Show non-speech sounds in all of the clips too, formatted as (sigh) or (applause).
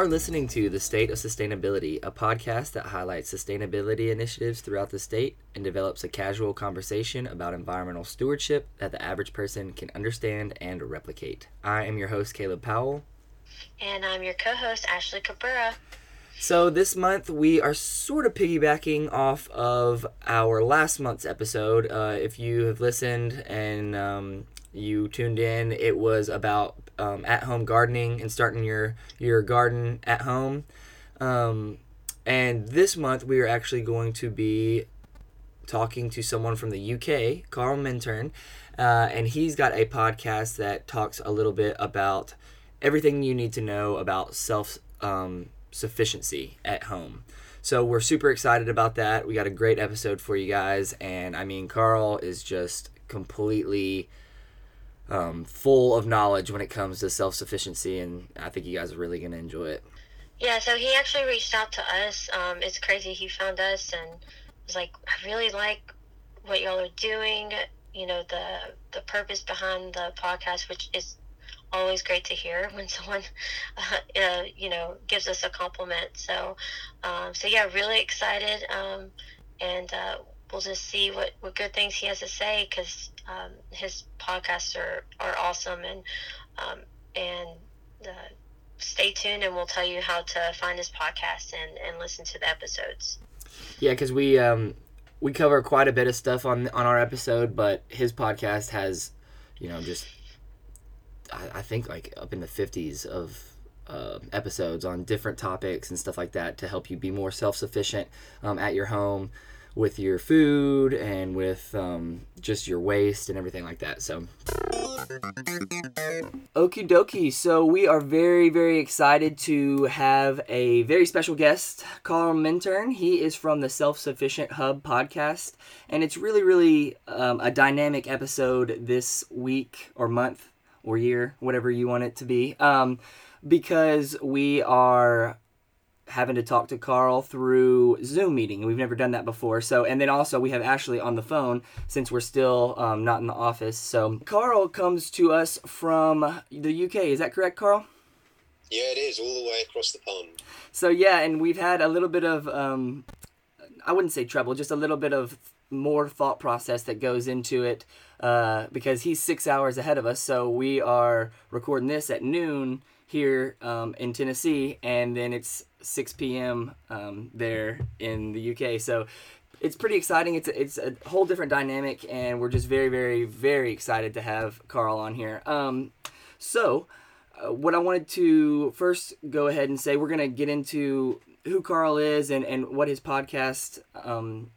Are listening to The State of Sustainability, a podcast that highlights sustainability initiatives throughout the state and develops a casual conversation about environmental stewardship that the average person can understand and replicate. I am your host, Caleb Powell. And I'm your co host, Ashley Cabrera. So, this month we are sort of piggybacking off of our last month's episode. Uh, if you have listened and um, you tuned in, it was about um, at home gardening and starting your your garden at home. Um, and this month we are actually going to be talking to someone from the UK, Carl Mintern, uh, and he's got a podcast that talks a little bit about everything you need to know about self um, sufficiency at home. So we're super excited about that. We got a great episode for you guys, and I mean, Carl is just completely um, full of knowledge when it comes to self sufficiency, and I think you guys are really going to enjoy it. Yeah, so he actually reached out to us. Um, it's crazy. He found us and was like, I really like what y'all are doing. You know, the the purpose behind the podcast, which is always great to hear (laughs) when someone, uh, uh, you know, gives us a compliment. So, um, so yeah, really excited. Um, and uh, we'll just see what, what good things he has to say because um, his podcasts are, are awesome and um, and uh, stay tuned and we'll tell you how to find his podcast and, and listen to the episodes. Yeah, because we um, we cover quite a bit of stuff on on our episode, but his podcast has, you know, just I, I think like up in the fifties of uh, episodes on different topics and stuff like that to help you be more self sufficient um, at your home with your food and with um, just your waste and everything like that. So, okie dokie. So, we are very, very excited to have a very special guest, Carl Mintern. He is from the Self Sufficient Hub podcast, and it's really, really um, a dynamic episode this week or month or year, whatever you want it to be, um, because we are having to talk to Carl through Zoom meeting. We've never done that before. So, and then also we have Ashley on the phone since we're still um, not in the office. So, Carl comes to us from the UK. Is that correct, Carl? Yeah, it is all the way across the pond. So yeah, and we've had a little bit of, um, I wouldn't say trouble, just a little bit of more thought process that goes into it uh, because he's six hours ahead of us. So we are recording this at noon here um, in Tennessee, and then it's 6 p.m. Um, there in the UK. So it's pretty exciting. It's a, it's a whole different dynamic, and we're just very, very, very excited to have Carl on here. Um, so, uh, what I wanted to first go ahead and say, we're going to get into who Carl is and, and what his podcast um,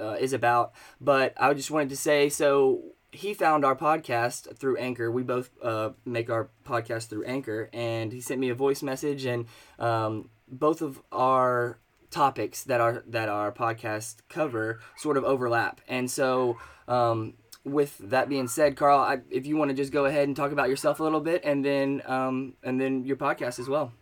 uh, is about. But I just wanted to say, so he found our podcast through Anchor. We both uh, make our podcast through Anchor, and he sent me a voice message, and um, both of our topics that our that our podcast cover sort of overlap. And so, um, with that being said, Carl, I, if you want to just go ahead and talk about yourself a little bit, and then um, and then your podcast as well.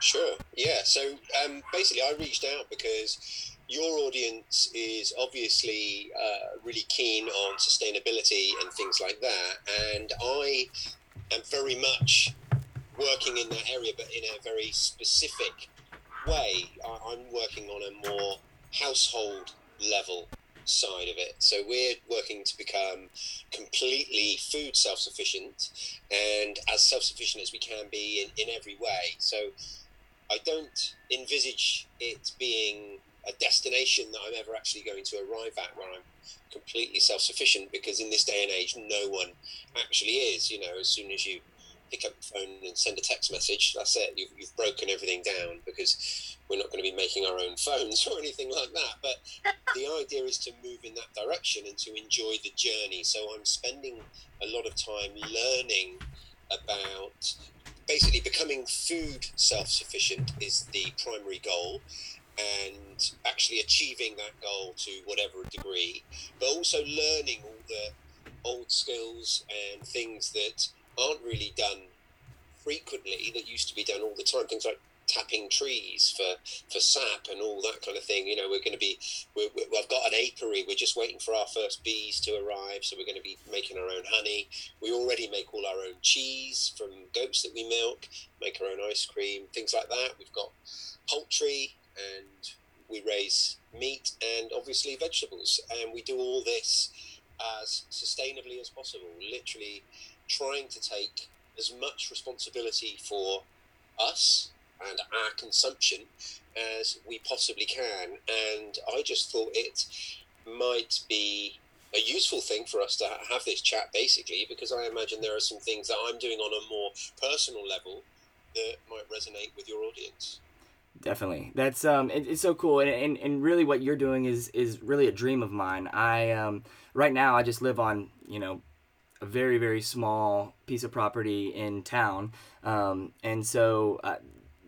Sure. Yeah. So um, basically, I reached out because your audience is obviously uh, really keen on sustainability and things like that, and I am very much working in that area, but in a very specific way. I'm working on a more household level side of it. So we're working to become completely food self sufficient and as self sufficient as we can be in, in every way. So I don't envisage it being a destination that I'm ever actually going to arrive at where I'm completely self sufficient because in this day and age, no one actually is. You know, as soon as you pick up the phone and send a text message, that's it. You've, you've broken everything down because we're not going to be making our own phones (laughs) or anything like that. But the idea is to move in that direction and to enjoy the journey. So I'm spending a lot of time learning about basically becoming food self sufficient is the primary goal and actually achieving that goal to whatever degree, but also learning all the old skills and things that aren't really done frequently that used to be done all the time. Things like tapping trees for for sap and all that kind of thing. You know, we're going to be we have got an apiary. We're just waiting for our first bees to arrive, so we're going to be making our own honey. We already make all our own cheese from goats that we milk. Make our own ice cream, things like that. We've got poultry and we raise meat and obviously vegetables, and we do all this as sustainably as possible. Literally trying to take as much responsibility for us and our consumption as we possibly can. And I just thought it might be a useful thing for us to have this chat basically because I imagine there are some things that I'm doing on a more personal level that might resonate with your audience. Definitely, that's um, it, it's so cool, and, and and really what you're doing is is really a dream of mine. I um, right now I just live on you know a very very small piece of property in town, um, and so uh,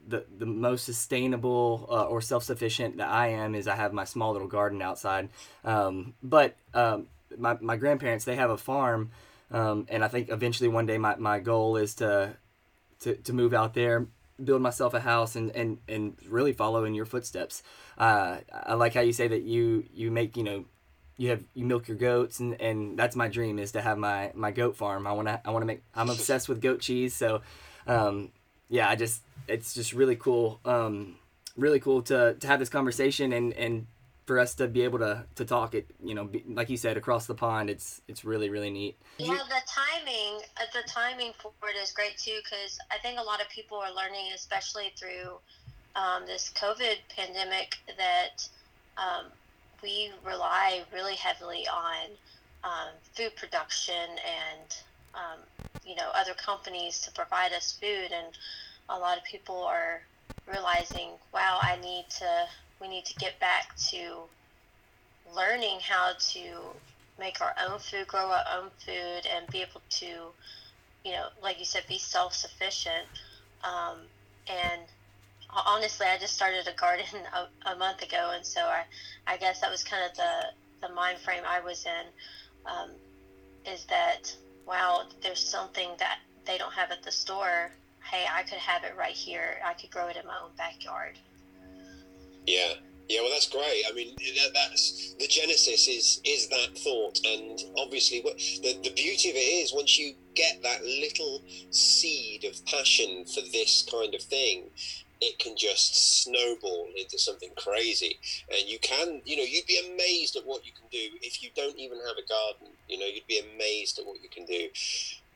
the the most sustainable uh, or self sufficient that I am is I have my small little garden outside. Um, but um, my my grandparents they have a farm, um, and I think eventually one day my, my goal is to, to to move out there, build myself a house, and and and really follow in your footsteps. Uh, I like how you say that you you make you know you have you milk your goats and, and that's my dream is to have my, my goat farm. I wanna I wanna make I'm obsessed with goat cheese so um, yeah I just it's just really cool, um, really cool to, to have this conversation and, and for us to be able to, to talk it, you know, be, like you said, across the pond, it's, it's really, really neat. Yeah, the timing, uh, the timing for it is great too, because I think a lot of people are learning, especially through um, this COVID pandemic, that um, we rely really heavily on um, food production and um, you know other companies to provide us food and a lot of people are realizing, wow, I need to, we need to get back to learning how to make our own food, grow our own food, and be able to, you know, like you said, be self sufficient. Um, and honestly, I just started a garden (laughs) a, a, month ago, and so I, I guess that was kind of the, the mind frame I was in. Um, is that wow, there's something that they don't have at the store hey, I could have it right here. I could grow it in my own backyard. Yeah. Yeah, well, that's great. I mean, that's the genesis is is that thought, and obviously, what the the beauty of it is once you get that little seed of passion for this kind of thing, it can just snowball into something crazy, and you can, you know, you'd be amazed at what you can do if you don't even have a garden. You know, you'd be amazed at what you can do,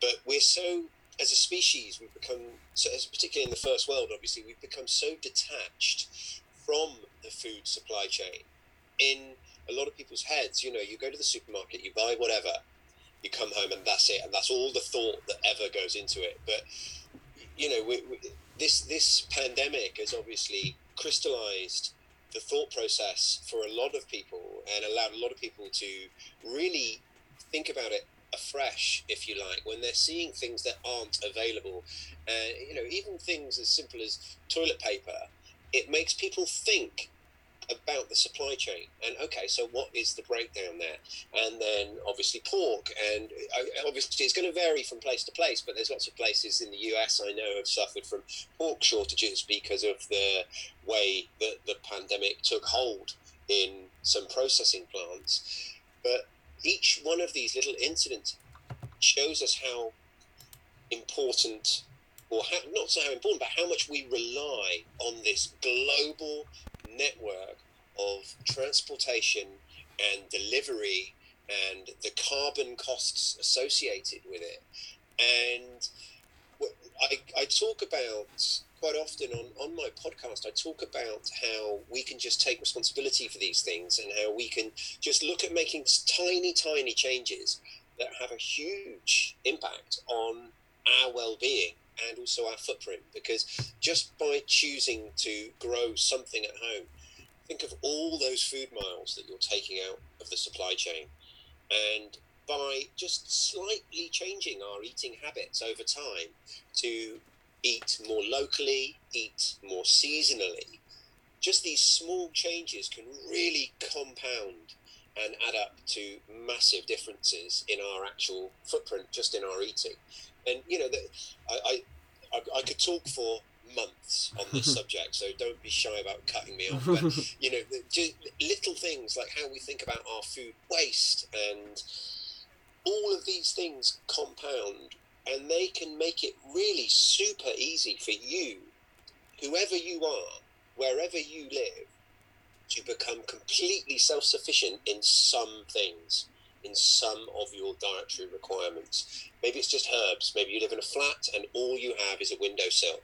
but we're so as a species, we've become, so as particularly in the first world, obviously, we've become so detached from the food supply chain. In a lot of people's heads, you know, you go to the supermarket, you buy whatever, you come home, and that's it, and that's all the thought that ever goes into it. But you know, we, we, this this pandemic has obviously crystallized the thought process for a lot of people and allowed a lot of people to really think about it afresh, if you like, when they're seeing things that aren't available. Uh, you know, even things as simple as toilet paper, it makes people think about the supply chain. And okay so what is the breakdown there? And then obviously pork. And uh, obviously it's going to vary from place to place but there's lots of places in the us i know have suffered from pork shortages because of the way that the pandemic took hold in some processing plants. But each one of these little incidents shows us how important, or how, not so how important, but how much we rely on this global network of transportation and delivery and the carbon costs associated with it. And I, I talk about quite often on, on my podcast, I talk about how we can just take responsibility for these things and how we can just look at making tiny, tiny changes that have a huge impact on our well being and also our footprint. Because just by choosing to grow something at home, think of all those food miles that you're taking out of the supply chain. And by just slightly changing our eating habits over time to eat more locally, eat more seasonally. Just these small changes can really compound and add up to massive differences in our actual footprint, just in our eating. And you know, that I, I, I could talk for months on this mm-hmm. subject, so don't be shy about cutting me off. But (laughs) you know, just little things like how we think about our food waste and all of these things compound, and they can make it really super easy for you, whoever you are, wherever you live, to become completely self-sufficient in some things in some of your dietary requirements. Maybe it's just herbs. Maybe you live in a flat and all you have is a windowsill.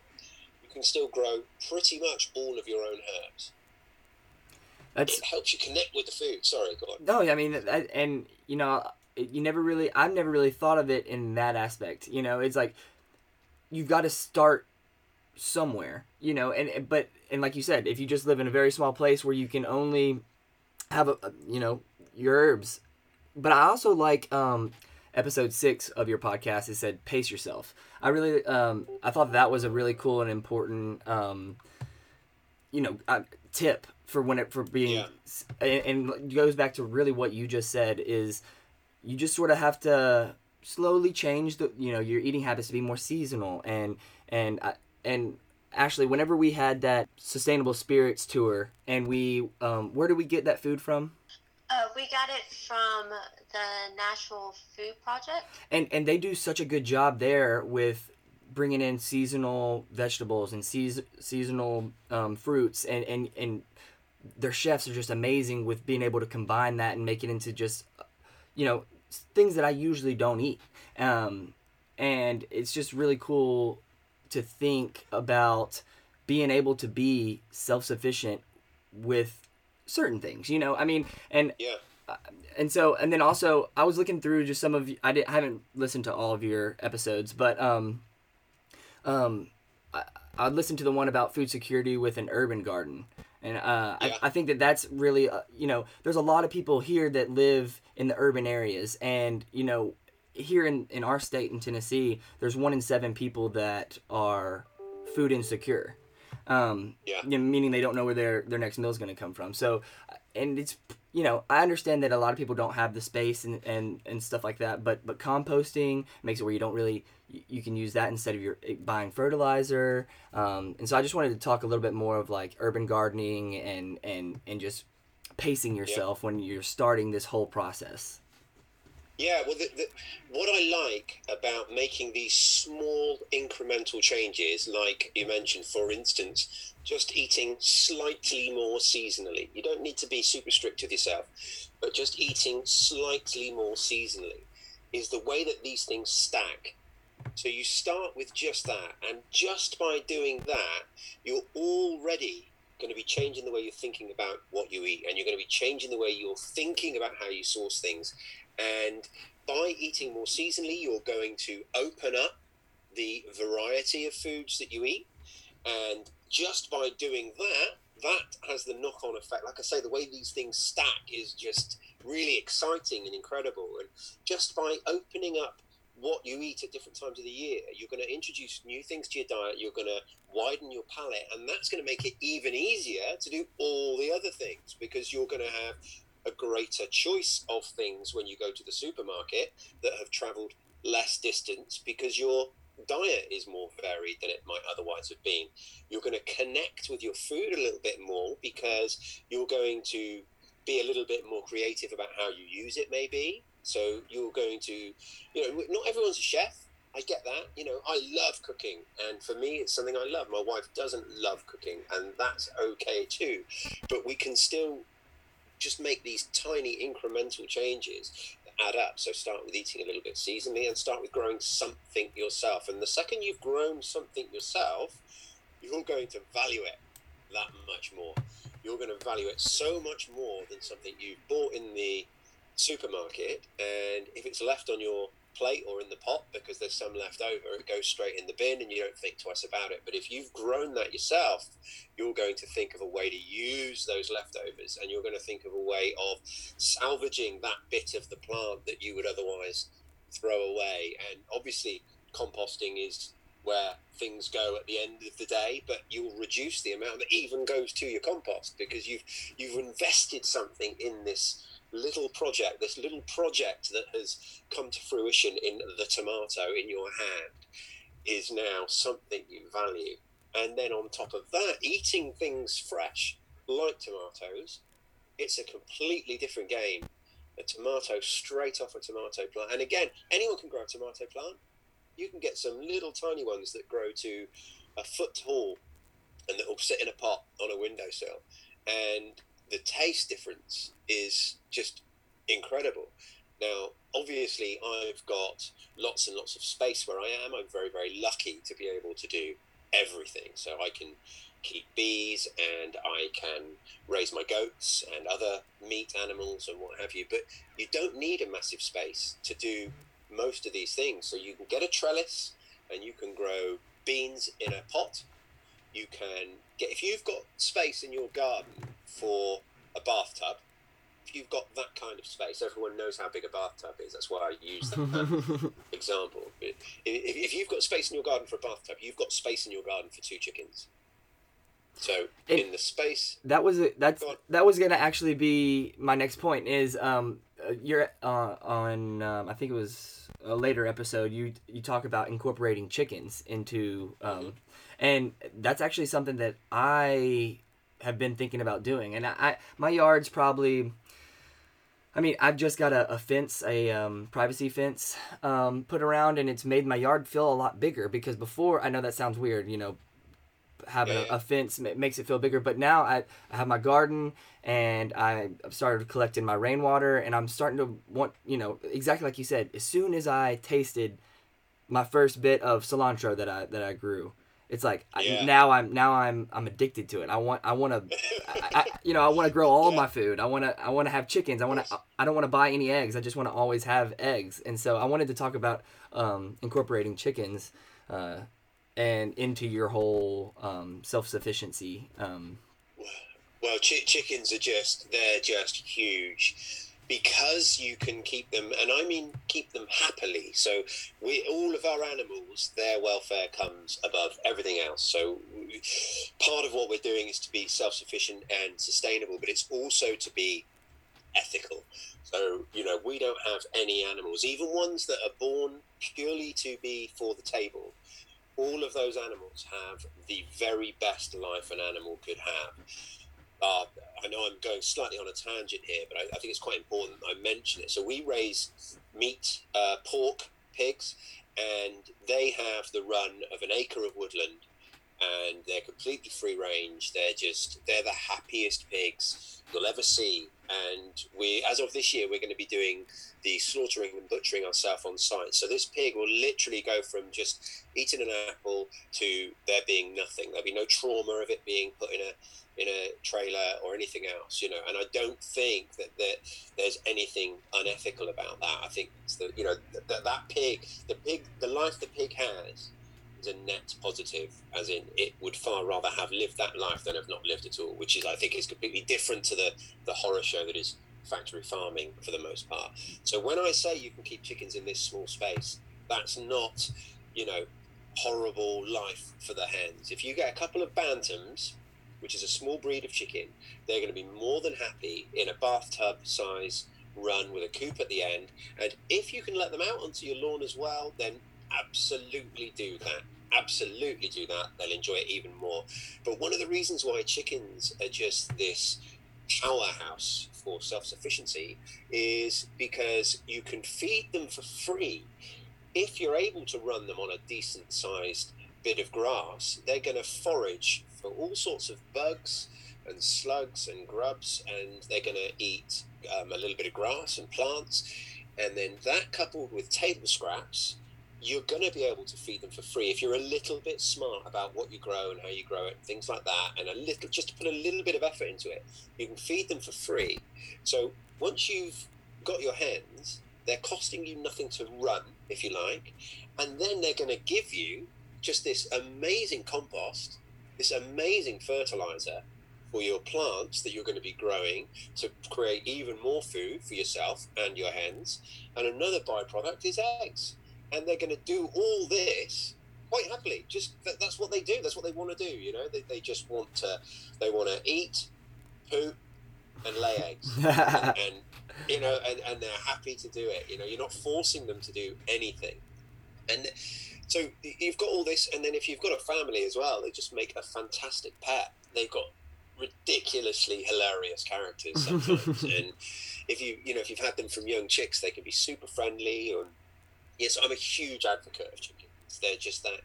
You can still grow pretty much all of your own herbs. That's, it helps you connect with the food. Sorry, go on. No, I mean, and you know, you never really, I've never really thought of it in that aspect. You know, it's like you've got to start somewhere. You know, and but and like you said, if you just live in a very small place where you can only have a, you know your herbs but I also like um, episode six of your podcast. It said pace yourself. I really, um, I thought that was a really cool and important, um, you know, uh, tip for when it for being, yeah. and, and goes back to really what you just said is, you just sort of have to slowly change the, you know, your eating habits to be more seasonal and and uh, and actually whenever we had that sustainable spirits tour and we um, where did we get that food from uh, we got it from the Nashville Food Project. And and they do such a good job there with bringing in seasonal vegetables and season, seasonal um, fruits and, and and their chefs are just amazing with being able to combine that and make it into just you know things that I usually don't eat. Um, and it's just really cool to think about being able to be self-sufficient with certain things, you know. I mean, and yeah. Uh, and so and then also I was looking through just some of I didn't I haven't listened to all of your episodes, but um um I, I listened to the one about food security with an urban garden. And uh, yeah. I, I think that that's really, uh, you know, there's a lot of people here that live in the urban areas. And, you know, here in, in our state in Tennessee, there's one in seven people that are food insecure. Um, yeah. You know, meaning they don't know where their their next meal is going to come from. So, and it's you know I understand that a lot of people don't have the space and, and, and stuff like that, but but composting makes it where you don't really you can use that instead of your buying fertilizer. Um, and so I just wanted to talk a little bit more of like urban gardening and and and just pacing yourself yeah. when you're starting this whole process. Yeah, well, the, the, what I like about making these small incremental changes, like you mentioned, for instance, just eating slightly more seasonally. You don't need to be super strict with yourself, but just eating slightly more seasonally is the way that these things stack. So you start with just that, and just by doing that, you're already going to be changing the way you're thinking about what you eat, and you're going to be changing the way you're thinking about how you source things, and by eating more seasonally, you're going to open up the variety of foods that you eat. And just by doing that, that has the knock on effect. Like I say, the way these things stack is just really exciting and incredible. And just by opening up what you eat at different times of the year, you're going to introduce new things to your diet, you're going to widen your palate, and that's going to make it even easier to do all the other things because you're going to have a greater choice of things when you go to the supermarket that have traveled less distance because your diet is more varied than it might otherwise have been. You're going to connect with your food a little bit more because you're going to be a little bit more creative about how you use it, maybe. So you're going to, you know, not everyone's a chef. I get that. You know, I love cooking, and for me, it's something I love. My wife doesn't love cooking, and that's okay too. But we can still just make these tiny incremental changes that add up. So start with eating a little bit seasonally and start with growing something yourself. And the second you've grown something yourself, you're going to value it that much more. You're going to value it so much more than something you bought in the supermarket. And if it's left on your plate or in the pot because there's some left over, it goes straight in the bin and you don't think twice about it. But if you've grown that yourself, you're going to think of a way to use those leftovers and you're going to think of a way of salvaging that bit of the plant that you would otherwise throw away. And obviously, composting is where things go at the end of the day, but you'll reduce the amount that even goes to your compost because you've you've invested something in this little project, this little project that has come to fruition in the tomato in your hand, is now something you value. And then on top of that, eating things fresh, like tomatoes, it's a completely different game. A tomato straight off a tomato plant. And again, anyone can grow a tomato plant. You can get some little tiny ones that grow to a foot tall and that will sit in a pot on a windowsill. And the taste difference is just incredible. Now, obviously, I've got lots and lots of space where I am. I'm very, very lucky to be able to do everything. So I can keep bees and I can raise my goats and other meat animals and what have you. But you don't need a massive space to do most of these things. So you can get a trellis and you can grow beans in a pot. You can get, if you've got space in your garden for a bathtub, if you've got that kind of space, everyone knows how big a bathtub is. That's why I use that (laughs) example. If, if you've got space in your garden for a bathtub, you've got space in your garden for two chickens. So It- in the space, that was a, that's Go on. that was gonna actually be my next point is um uh, you're uh, on um, I think it was a later episode you you talk about incorporating chickens into um and that's actually something that I have been thinking about doing. And I, I my yard's probably I mean, I've just got a, a fence, a um, privacy fence um, put around, and it's made my yard feel a lot bigger because before, I know that sounds weird, you know, having a, a fence makes it feel bigger, but now I, I have my garden and I I've started collecting my rainwater, and I'm starting to want, you know, exactly like you said, as soon as I tasted my first bit of cilantro that I that I grew, it's like I- now I'm now I'm I'm addicted to it. I want I want to I, I, you know, I want to grow all my food. I want to, I want to have chickens. I want to, I don't want to buy any eggs. I just want to always have eggs. And so I wanted to talk about um, incorporating chickens uh, and into your whole um, self sufficiency. Um, Well, chi- chickens are just, they're just huge because you can keep them, and I mean keep them happily. So, we all of our animals, their welfare comes above everything else. So, part of what we're doing is to be self sufficient and sustainable, but it's also to be ethical. So, you know, we don't have any animals, even ones that are born purely to be for the table. All of those animals have the very best life an animal could have. Uh, I know I'm going slightly on a tangent here, but I, I think it's quite important I mention it. So we raise meat, uh, pork, pigs, and they have the run of an acre of woodland, and they're completely free range. They're just they're the happiest pigs you'll ever see. And we, as of this year, we're going to be doing the slaughtering and butchering ourselves on site. So this pig will literally go from just eating an apple to there being nothing. There'll be no trauma of it being put in a in a trailer or anything else, you know. And I don't think that, that there's anything unethical about that. I think it's the you know that that pig, the pig, the life the pig has a net positive, as in it would far rather have lived that life than have not lived at all, which is I think is completely different to the the horror show that is factory farming for the most part. So when I say you can keep chickens in this small space, that's not you know horrible life for the hens. If you get a couple of bantams which is a small breed of chicken, they're going to be more than happy in a bathtub size run with a coop at the end. And if you can let them out onto your lawn as well, then absolutely do that. Absolutely do that. They'll enjoy it even more. But one of the reasons why chickens are just this powerhouse for self sufficiency is because you can feed them for free. If you're able to run them on a decent sized bit of grass, they're going to forage for all sorts of bugs and slugs and grubs, and they're going to eat um, a little bit of grass and plants. And then that coupled with table scraps, you're going to be able to feed them for free if you're a little bit smart about what you grow and how you grow it, things like that, and a little just put a little bit of effort into it. You can feed them for free. So once you've got your hens, they're costing you nothing to run, if you like, and then they're going to give you just this amazing compost, this amazing fertilizer for your plants that you're going to be growing to create even more food for yourself and your hens. And another byproduct is eggs. And they're going to do all this quite happily. Just that, that's what they do. That's what they want to do. You know, they, they just want to, they want to eat, poop, and lay eggs. (laughs) and, you know, and, and they're happy to do it. You know, you're not forcing them to do anything. And So you've got all this, and then if you've got a family as well, they just make a fantastic pet. They've got ridiculously hilarious characters sometimes, (laughs) and if you you know if you've had them from young chicks, they can be super friendly. Or yes, I'm a huge advocate of chickens. They're just that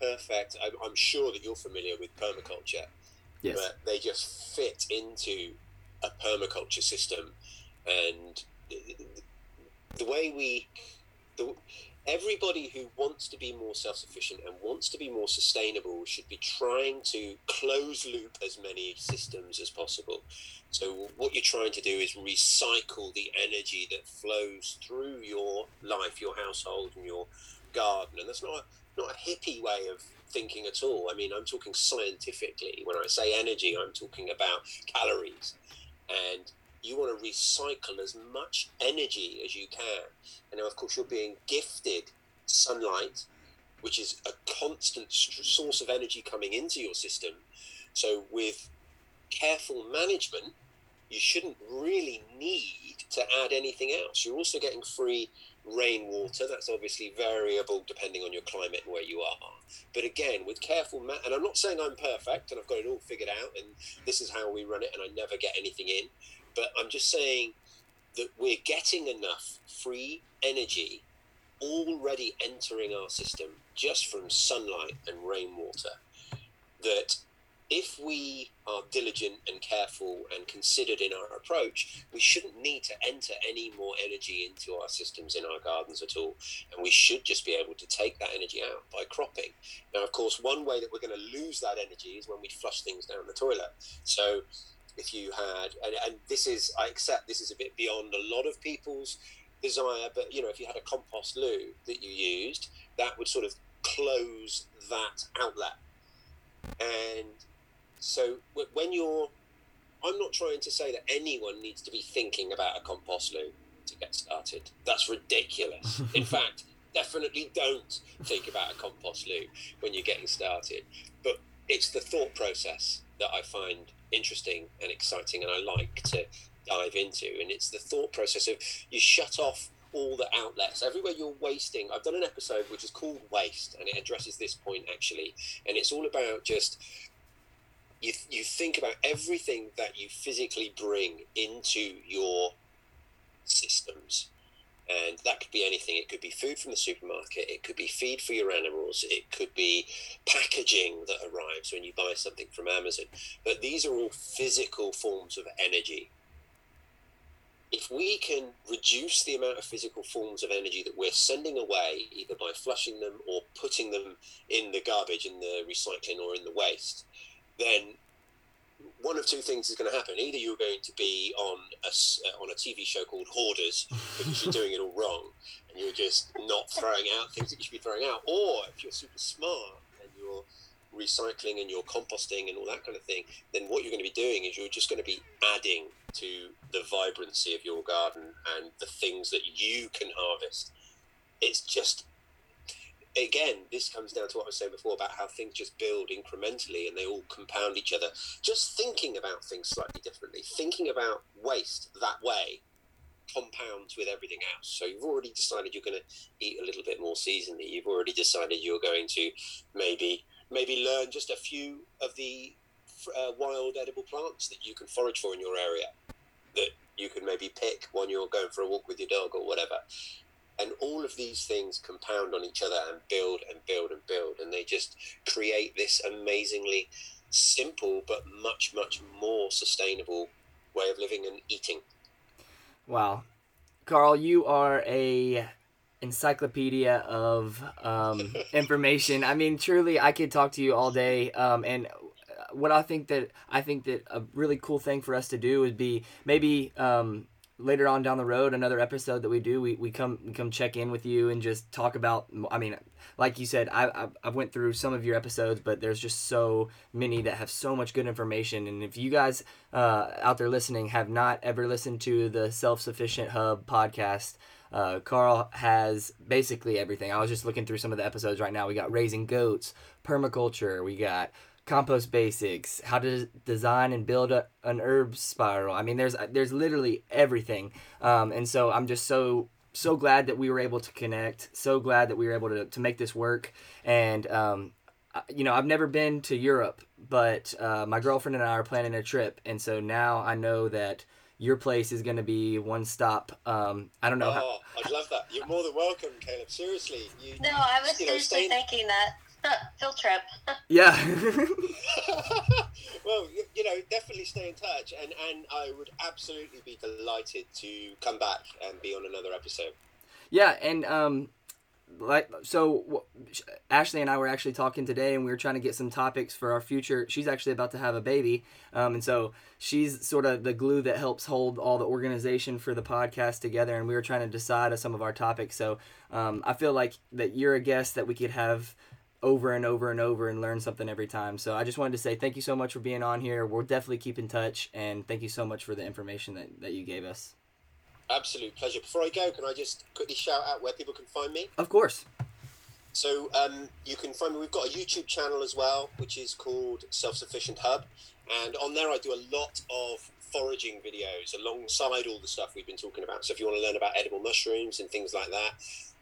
perfect. I'm, I'm sure that you're familiar with permaculture, Yes. but they just fit into a permaculture system, and the way we, the, everybody who wants to be more self-sufficient and wants to be more sustainable should be trying to close loop as many systems as possible. So what you're trying to do is recycle the energy that flows through your life, your household, and your garden, and that's not a, not a hippie way of thinking at all. I mean, I'm talking scientifically. When I say energy, I'm talking about calories, and you want to recycle as much energy as you can. And now, of course, you're being gifted sunlight, which is a constant st- source of energy coming into your system. So, with careful management, you shouldn't really need to add anything else. You're also getting free rainwater. That's obviously variable depending on your climate and where you are. But again, with careful ma- and I'm not saying I'm perfect and I've got it all figured out and this is how we run it and I never get anything in. But I'm just saying that we're getting enough free energy already entering our system just from sunlight and rainwater that if we are diligent and careful and considered in our approach, we shouldn't need to enter any more energy into our systems in our gardens at all. And we should just be able to take that energy out by cropping. Now, of course, one way that we're going to lose that energy is when we flush things down the toilet. So, if you had, and, and this is, I accept this is a bit beyond a lot of people's desire, but you know, if you had a compost loo that you used, that would sort of close that outlet. And so w- when you're, I'm not trying to say that anyone needs to be thinking about a compost loo to get started. That's ridiculous. (laughs) In fact, definitely don't think about a compost loo when you're getting started. But it's the thought process that I find interesting and exciting and I like to dive into. And it's the thought process of you shut off all the outlets everywhere you're wasting. I've done an episode which is called Waste and it addresses this point actually. And it's all about just you, you think about everything that you physically bring into your systems. And that could be anything. It could be food from the supermarket. It could be feed for your animals. It could be packaging that arrives when you buy something from amazon. But these are all physical forms of energy. If we can reduce the amount of physical forms of energy that we're sending away either by flushing them or putting them in the garbage in the recycling or in the waste then one of two things is going to happen. Either you're going to be on a uh, on a TV show called Hoarders because you're doing it all wrong and you're just not throwing out things that you should be throwing out, or if you're super smart and you're recycling and you're composting and all that kind of thing, then what you're going to be doing is you're just going to be adding to the vibrancy of your garden and the things that you can harvest. It's just again, this comes down to what I was saying before about how things just build incrementally and they all compound each other. Just thinking about things slightly differently, thinking about waste that way compounds with everything else. So you've already decided you're going to eat a little bit more seasonally. You've already decided you're going to maybe maybe learn just a few of the uh, wild edible plants that you can forage for in your area that you can maybe pick when you're going for a walk with your dog or whatever and all of these things compound on each other and build and build and build and they just create this amazingly simple but much much more sustainable way of living and eating Wow, Carl, you are a encyclopedia of um, (laughs) information. I mean, truly, I could talk to you all day. Um, and what I think that I think that a really cool thing for us to do would be maybe um, later on down the road, another episode that we do, we, we come we come check in with you and just talk about. I mean, like you said, I, I I went through some of your episodes, but there's just so many that have so much good information. And if you guys uh, out there listening have not ever listened to the Self Sufficient Hub podcast, uh, Carl has basically everything. I was just looking through some of the episodes right now. We got raising goats, permaculture, we got compost basics, how to design and build a, an herb spiral. I mean, there's there's literally everything. Um, and so I'm just so so glad that we were able to connect. So glad that we were able to, to make this work. And, um, you know, I've never been to Europe, but uh, my girlfriend and I are planning a trip. And so now I know that your place is going to be one stop. Um, I don't know. Oh, how, I'd love that. You're more than welcome, Caleb. Seriously. You, No, I was you know, seriously staying- thinking that. (laughs) Field trip. (laughs) yeah. (laughs) well, you, you know, definitely stay in touch, and and I would absolutely be delighted to come back and be on another episode. Yeah, and um, like so, w- Ashley and I were actually talking today, and we were trying to get some topics for our future. She's actually about to have a baby, um, and so she's sort of the glue that helps hold all the organization for the podcast together. And we were trying to decide on some of our topics. So um, I feel like that you're a guest that we could have over and over and over and learn something every time. So I just wanted to say thank you so much for being on here. We'll definitely keep in touch, and thank you so much for the information that, that you gave us. Absolute pleasure. Before I go, can I just quickly shout out where people can find me? Of course. So um, you can find me. We've got a YouTube channel as well, which is called Self Sufficient Hub, and on there I do a lot of foraging videos alongside all the stuff we've been talking about. So if you want to learn about edible mushrooms and things like that,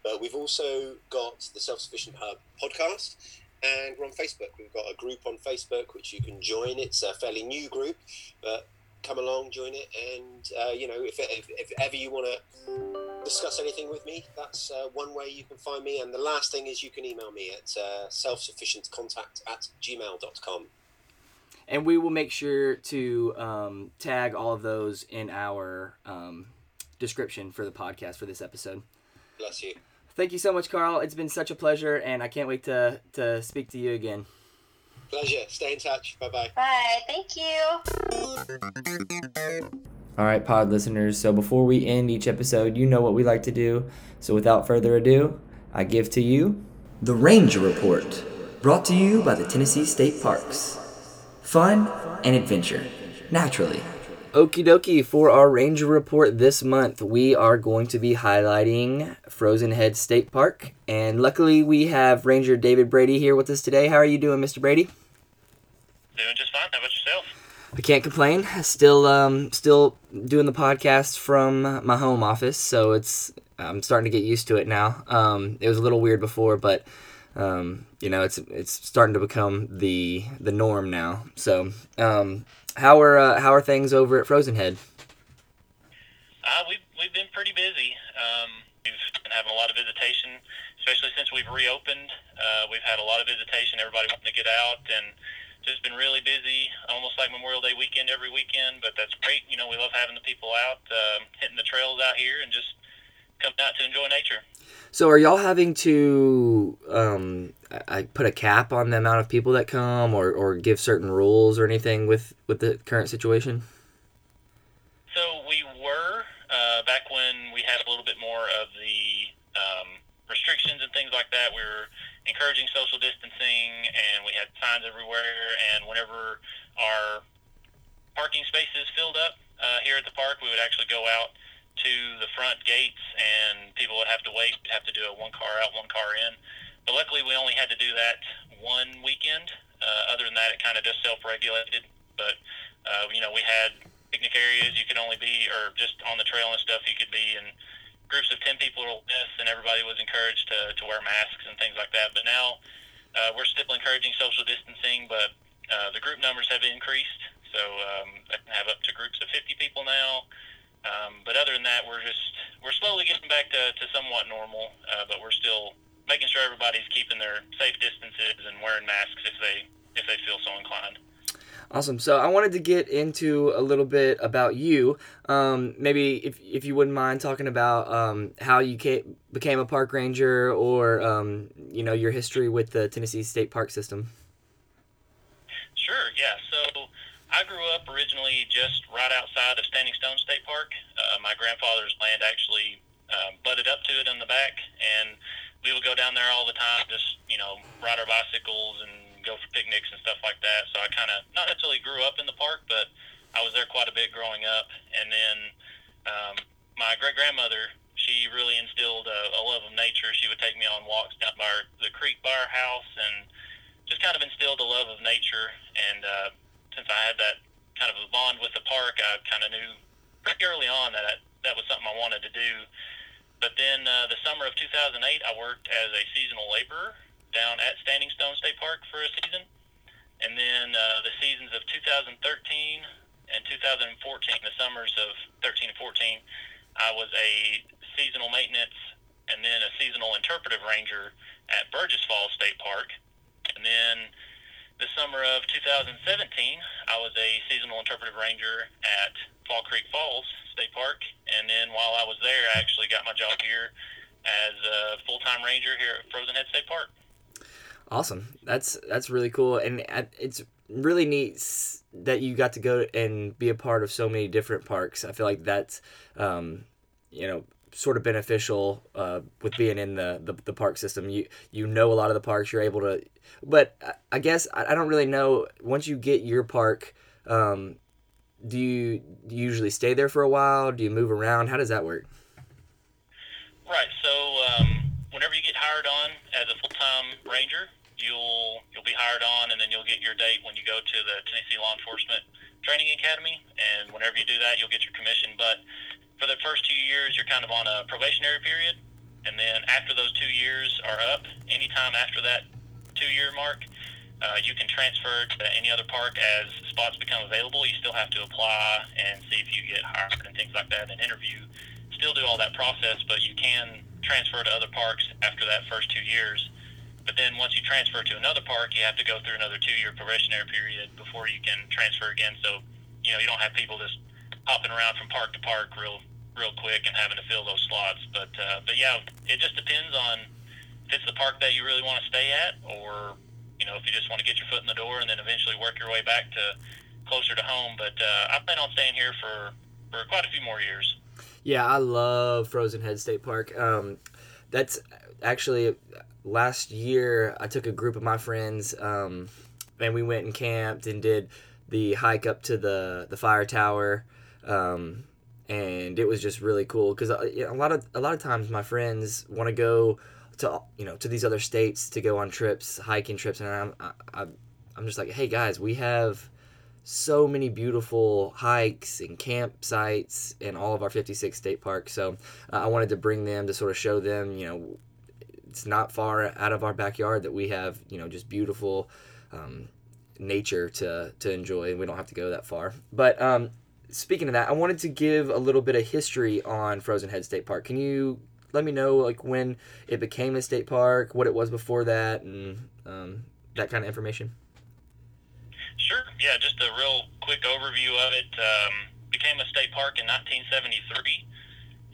but we've also got the Self Sufficient Hub podcast. And we're on Facebook. We've got a group on Facebook which you can join. It's a fairly new group, but come along, join it, and uh, you know if, if, if ever you want to discuss anything with me, that's uh, one way you can find me. And the last thing is you can email me at uh, selfsufficientcontact at gmail.com. and we will make sure to um, tag all of those in our um, description for the podcast for this episode. Bless you. Thank you so much, Carl. It's been such a pleasure, and I can't wait to, to speak to you again. Pleasure. Stay in touch. Bye bye. Bye. Thank you. All right, pod listeners. So before we end each episode, you know what we like to do. So without further ado, I give to you The Ranger Report, brought to you by the Tennessee State Parks. Fun and adventure, naturally. Okie dokie, for our Ranger Report this month, we are going to be highlighting Frozen Head State Park. And luckily, we have Ranger David Brady here with us today. How are you doing, Mr. Brady? Doing just fine. How about yourself? I can't complain. Still, um, still doing the podcast from my home office, so it's I'm starting to get used to it now. Um, it was a little weird before, but um, you know, it's it's starting to become the the norm now. So, um, how are uh, how are things over at Frozen Head? Uh, we've, we've been pretty busy. Um, we've been having a lot of visitation, especially since we've reopened. Uh, we've had a lot of visitation, everybody wanting to get out, and just been really busy, almost like Memorial Day weekend every weekend. But that's great. You know, we love having the people out, um, hitting the trails out here, and just coming out to enjoy nature. So, are y'all having to um, I put a cap on the amount of people that come, or, or give certain rules or anything with with the current situation? So we were uh, back when we had a little bit more of the um, restrictions and things like that. We were encouraging social distancing, and we had signs everywhere. And whenever our parking spaces filled up uh, here at the park, we would actually go out to the front gates, and people would have to wait, have to do a one car out, one car in. But luckily, we only had to do that one weekend. Uh, other than that, it kind of just self-regulated. But uh, you know, we had picnic areas you could only be, or just on the trail and stuff, you could be in groups of 10 people or less, and everybody was encouraged to, to wear masks and things like that. But now uh, we're still encouraging social distancing, but uh, the group numbers have increased. So um, I can have up to groups of 50 people now. Um, but other than that, we're just we're slowly getting back to, to somewhat normal, uh, but we're still making sure everybody's keeping their safe distances and wearing masks if they if they feel so inclined. Awesome. So I wanted to get into a little bit about you. Um, maybe if, if you wouldn't mind talking about um, how you came, became a park ranger or um, you know your history with the Tennessee State Park System. Sure, yeah. So I grew up originally just right outside of Standing Stone State Park. Uh, my grandfather's land actually um, butted up to it in the back, and we would go down there all the time, just you know, ride our bicycles and go for picnics and stuff like that. So I kind of not necessarily grew up in the park, but I was there quite a bit growing up. And then um, my great grandmother, she really instilled a, a love of nature. She would take me on walks down by our, the creek by our house, and just kind of instilled a love of nature. And uh, since I had that kind of a bond with the park, I kind of knew pretty early on that I, that was something I wanted to do. But then uh, the summer of 2008, I worked as a seasonal laborer down at Standing Stone State Park for a season. And then uh, the seasons of 2013 and 2014, the summers of 13 and 14, I was a seasonal maintenance and then a seasonal interpretive ranger at Burgess Falls State Park. And then the summer of 2017, I was a seasonal interpretive ranger at Fall Creek Falls State Park. And then while I was there, I actually got my job here as a full-time ranger here at Frozen Head State Park. Awesome. That's that's really cool, and it's really neat that you got to go and be a part of so many different parks. I feel like that's, um, you know, sort of beneficial uh, with being in the, the, the park system. You you know a lot of the parks. You're able to, but I guess I, I don't really know. Once you get your park, um, do you, do you usually stay there for a while? Do you move around? How does that work? Right. So um, whenever you get hired on as a full time ranger, you'll you'll be hired on, and then you'll get your date when you go to the Tennessee Law Enforcement Training Academy. And whenever you do that, you'll get your commission. But for the first two years, you're kind of on a probationary period, and then after those two years are up, anytime after that two-year mark, uh, you can transfer to any other park as spots become available. You still have to apply and see if you get hired and things like that, and interview. Still do all that process, but you can transfer to other parks after that first two years. But then once you transfer to another park, you have to go through another two-year probationary period before you can transfer again. So, you know, you don't have people just hopping around from park to park real, real quick and having to fill those slots. But, uh, but yeah, it just depends on if it's the park that you really want to stay at, or you know, if you just want to get your foot in the door and then eventually work your way back to closer to home. But uh, I plan on staying here for for quite a few more years. Yeah, I love Frozen Head State Park. Um, that's actually last year I took a group of my friends um, and we went and camped and did the hike up to the the fire tower um, and it was just really cool because uh, a lot of a lot of times my friends want to go to you know to these other states to go on trips hiking trips and I'm I, I'm just like hey guys we have so many beautiful hikes and campsites in all of our 56 state parks. So uh, I wanted to bring them to sort of show them you know it's not far out of our backyard that we have you know just beautiful um, nature to to enjoy and we don't have to go that far. But um, speaking of that i wanted to give a little bit of history on frozen head state park. Can you let me know like when it became a state park what it was before that and um, that kind of information sure yeah just a real quick overview of it um, became a state park in 1973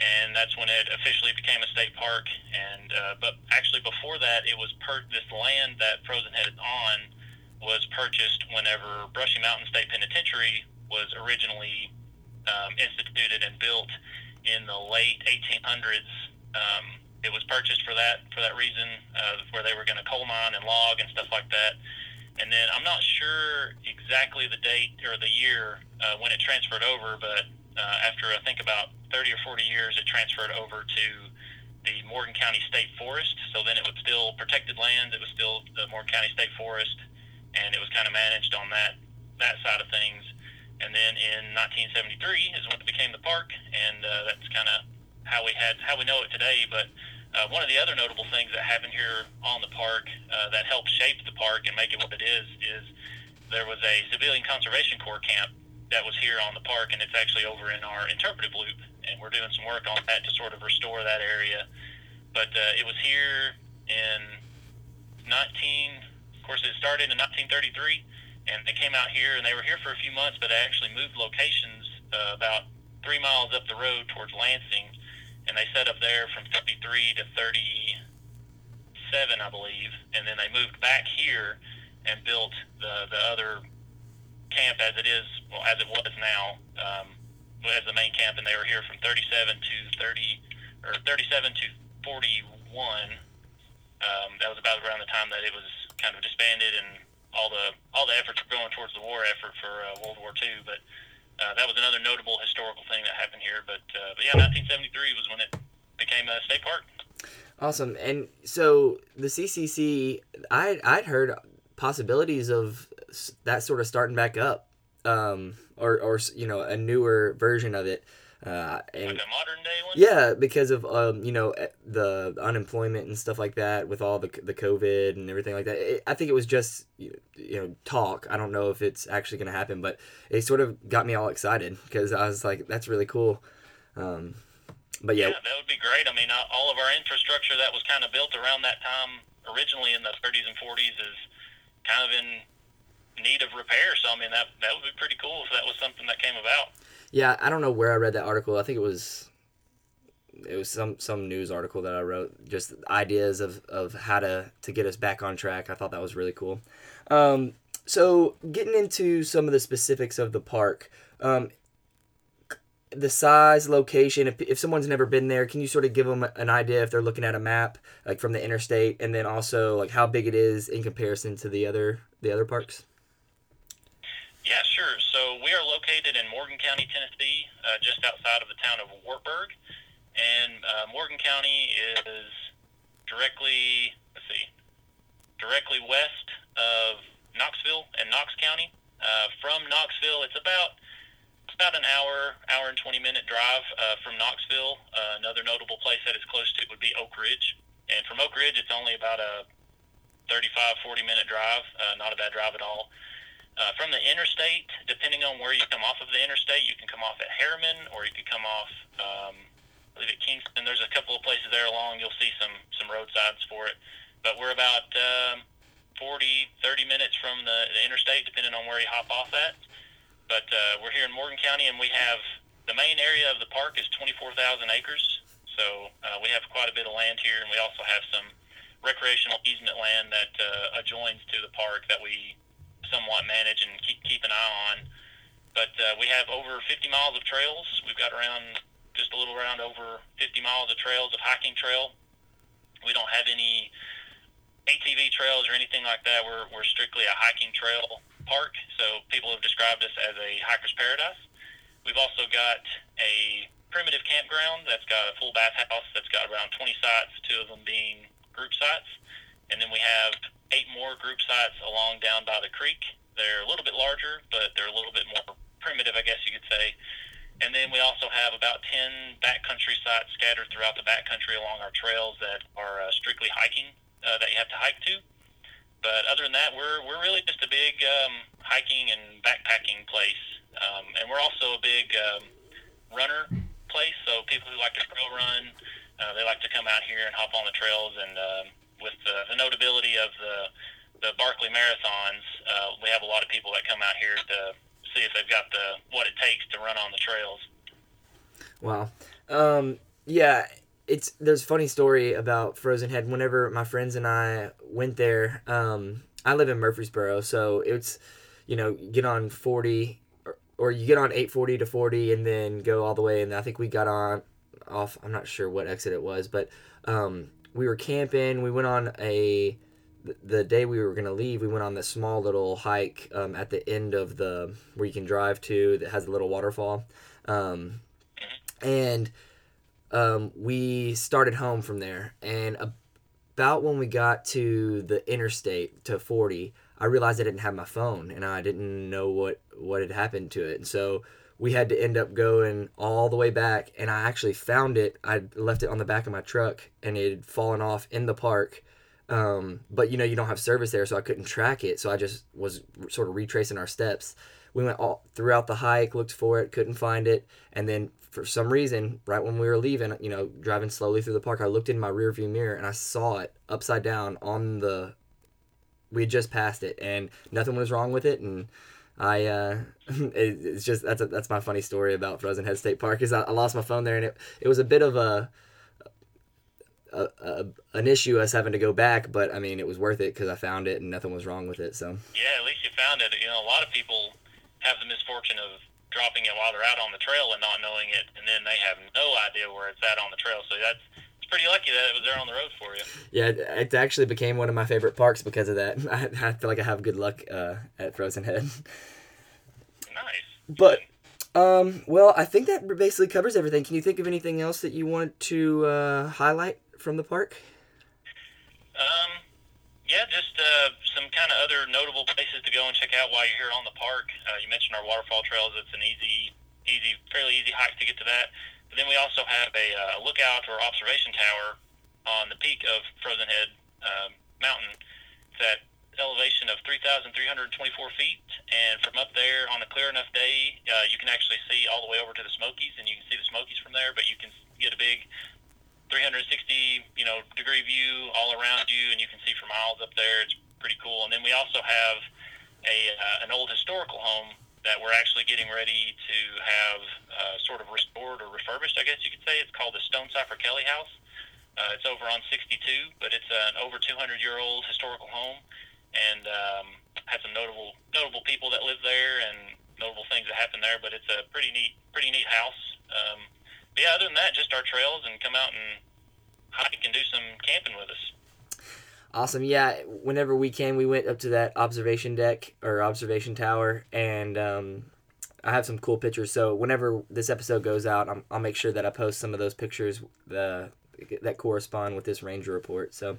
and that's when it officially became a state park. And uh, but actually before that, it was per- this land that Frozen Head is on was purchased whenever Brushy Mountain State Penitentiary was originally um, instituted and built in the late 1800s. Um, it was purchased for that for that reason, uh, where they were going to coal mine and log and stuff like that. And then I'm not sure exactly the date or the year uh, when it transferred over, but uh, after I think about 30 or 40 years, it transferred over to the Morgan County State Forest. So then it was still protected lands. It was still the Morgan County State Forest, and it was kind of managed on that that side of things. And then in 1973 is when it became the park, and uh, that's kind of how we had how we know it today. But uh, one of the other notable things that happened here on the park uh, that helped shape the park and make it what it is is there was a civilian conservation corps camp that was here on the park, and it's actually over in our interpretive loop, and we're doing some work on that to sort of restore that area. But uh, it was here in 19, of course, it started in 1933, and they came out here, and they were here for a few months, but they actually moved locations uh, about three miles up the road towards Lancing, and they set up there from 33 to 37, I believe, and then they moved back here and built the the other camp as it is, well, as it was now, um, as the main camp, and they were here from 37 to 30, or 37 to 41. Um, that was about around the time that it was kind of disbanded, and all the all the efforts were going towards the war effort for uh, World War II. But uh, that was another notable historical thing that happened here. But, uh, but yeah, 1973 was when it became a state park. Awesome. And so the CCC, I I'd heard possibilities of that sort of starting back up, um, or or you know a newer version of it. Uh, and Like a modern day one. yeah, because of um, you know eh, the unemployment and stuff like that, with all the the COVID and everything like that. It, I think it was just you know talk. I don't know if it's actually going to happen, but it sort of got me all excited because I was like, that's really cool. Um, but yeah, Yeah, that would be great. I mean, all of our infrastructure that was kind of built around that time, originally in the 30s and 40s, is kind of in need of repair. So, I mean, that that would be pretty cool if that was something that came about. Yeah, I don't know where I read that article. I think it was it was some some news article that I wrote. Just ideas of of how to to get us back on track. I thought that was really cool. Um, so getting into some of the specifics of the park. Um, the size, location. If, if someone's never been there, can you sort of give them an idea if they're looking at a map, like from the interstate, and then also like how big it is in comparison to the other the other parks? Yeah, sure. So we are located in Morgan County, Tennessee, uh, just outside of the town of Wartburg, and uh, Morgan County is directly let's see, directly west of Knoxville and Knox County. Uh, from Knoxville, it's about it's about an hour, hour and twenty minute drive uh, from Knoxville. Uh, another notable place that is close to would be Oak Ridge, and from Oak Ridge, it's only about a 35, 40 minute drive. Uh, not a bad drive at all. Uh, from the interstate, depending on where you come off of the interstate, you can come off at Harriman or you could come off, um, I believe at Kingston. There's a couple of places there along. You'll see some some roadsides for it. But we're about um, 40, 30 minutes from the, the interstate, depending on where you hop off at. But uh, we're here in Morgan County, and we have the main area of the park is 24,000 acres. So uh, we have quite a bit of land here, and we also have some recreational easement land that uh, adjoins to the park that we somewhat manage and keep keep an eye on. But uh, we have over 50 miles of trails. We've got around just a little around over 50 miles of trails of hiking trail. We don't have any ATV trails or anything like that. We're we're strictly a hiking trail park. So people have described us as a hiker's paradise. We've also got a primitive campground that's got a full bathhouse that's got around 20 sites, two of them being group sites. And then we have eight more group sites along down by the creek. They're a little bit larger, but they're a little bit more primitive, I guess you could say. And then we also have about 10 backcountry sites scattered throughout the backcountry along our trails that are uh, strictly hiking uh, that you have to hike to. But other than that, we're, we're really just a big um, hiking and backpacking place. Um, and we're also a big um, runner place. So people who like to trail run, uh, they like to come out here and hop on the trails and um, with the, the notability of the the Barkley marathons, uh, we have a lot of people that come out here to see if they've got the what it takes to run on the trails. Wow. Um, yeah, it's there's a funny story about Frozen Head. Whenever my friends and I went there, um, I live in Murfreesboro, so it's you know get on forty or, or you get on eight forty to forty, and then go all the way. And I think we got on off. I'm not sure what exit it was, but um, we were camping. We went on a the- day we were gonna leave. We went on this small little hike um, at the end of the where you can drive to that has a little waterfall. Um, and um, we started home from there. And about when we got to the interstate to 40, I realized I didn't have my phone and I didn't know what, what had happened to it. And so we had to end up going all the way back. And I actually found it. I left it on the back of my truck and it had fallen off in the park. Um, but you know, you don't have service there, so I couldn't track it. So I just was sort of retracing our steps. We went all throughout the hike, looked for it, couldn't find it, and then for some reason, right when we were leaving, you know, driving slowly through the park, I looked in my rearview mirror and I saw it upside down on the. We had just passed it, and nothing was wrong with it, and I. Uh, (laughs) it, it's just that's a, that's my funny story about Frozen Head State Park is I, I lost my phone there, and it it was a bit of a. A, a, an issue us having to go back, but I mean it was worth it because I found it and nothing was wrong with it. So Yeah, at least you found it. You know, a lot of people have the misfortune of dropping it while they're out on the trail and not knowing it, and then they have no idea where it's at on the trail. So that's it's pretty lucky that it was there on the road for you. Yeah, it, it actually became one of my favorite parks because of that. (laughs) I, I feel like I have good luck uh, at Frozen Head. (laughs) Nice. But, um, well, I think that basically covers everything. Can you think of anything else that you want to uh, highlight from the park? Um, yeah, just uh, some kind of other notable places to go and check out while you're here on the park. Uh, you mentioned our waterfall trails. It's an easy easy, fairly easy hike to get to that. But then we also have a uh, lookout or observation tower on the peak of Frozen Head um, Mountain. It's at elevation of 3,324 feet, and from up there on a clear enough day, uh, you can actually see all the way over to the Smokies, and you can see the Smokies from there. But you can get a big 360 you know degree view all around you, and you can see for miles up there. It's pretty cool. And then we also have a uh, an old historical home that we're actually getting ready to have uh, sort of restored or refurbished, I guess you could say. It's called the Stonecipher Kelly House. Uh, it's over on 62, but it's an over 200 year old historical home, and um, has some notable notable people that live there and notable things that happen there. But it's a pretty neat pretty neat house. Um, but yeah, other than that, just our trails and come out and hike and do some camping with us. Awesome. Yeah. Whenever we can, we went up to that observation deck or observation tower, and um, I have some cool pictures. So whenever this episode goes out, i will make sure that I post some of those pictures the, that correspond with this ranger report. So,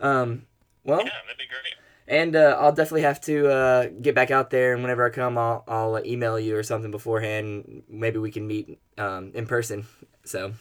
um, well, yeah, that'd be great. And uh, I'll definitely have to uh, get back out there, and whenever I come, I'll, I'll email you or something beforehand. Maybe we can meet um, in person. So.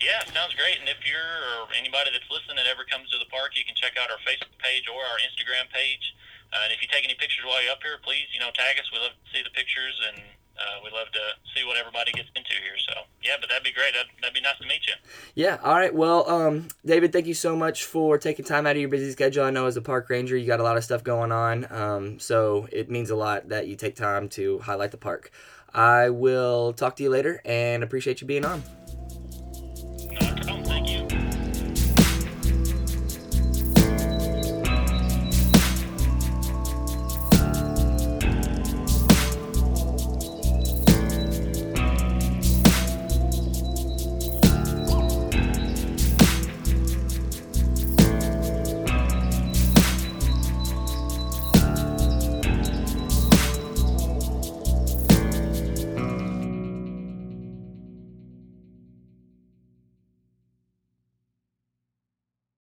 Yeah, sounds great. And if you're or anybody that's listening that ever comes to the park, you can check out our Facebook page or our Instagram page. Uh, and if you take any pictures while you're up here, please, you know, tag us. We love to see the pictures, and uh, we love to see what everybody gets into here. So, yeah, but that'd be great. That'd, that'd be nice to meet you. Yeah. All right. Well, um, David, thank you so much for taking time out of your busy schedule. I know as a park ranger, you got a lot of stuff going on. Um, so it means a lot that you take time to highlight the park. I will talk to you later and appreciate you being on.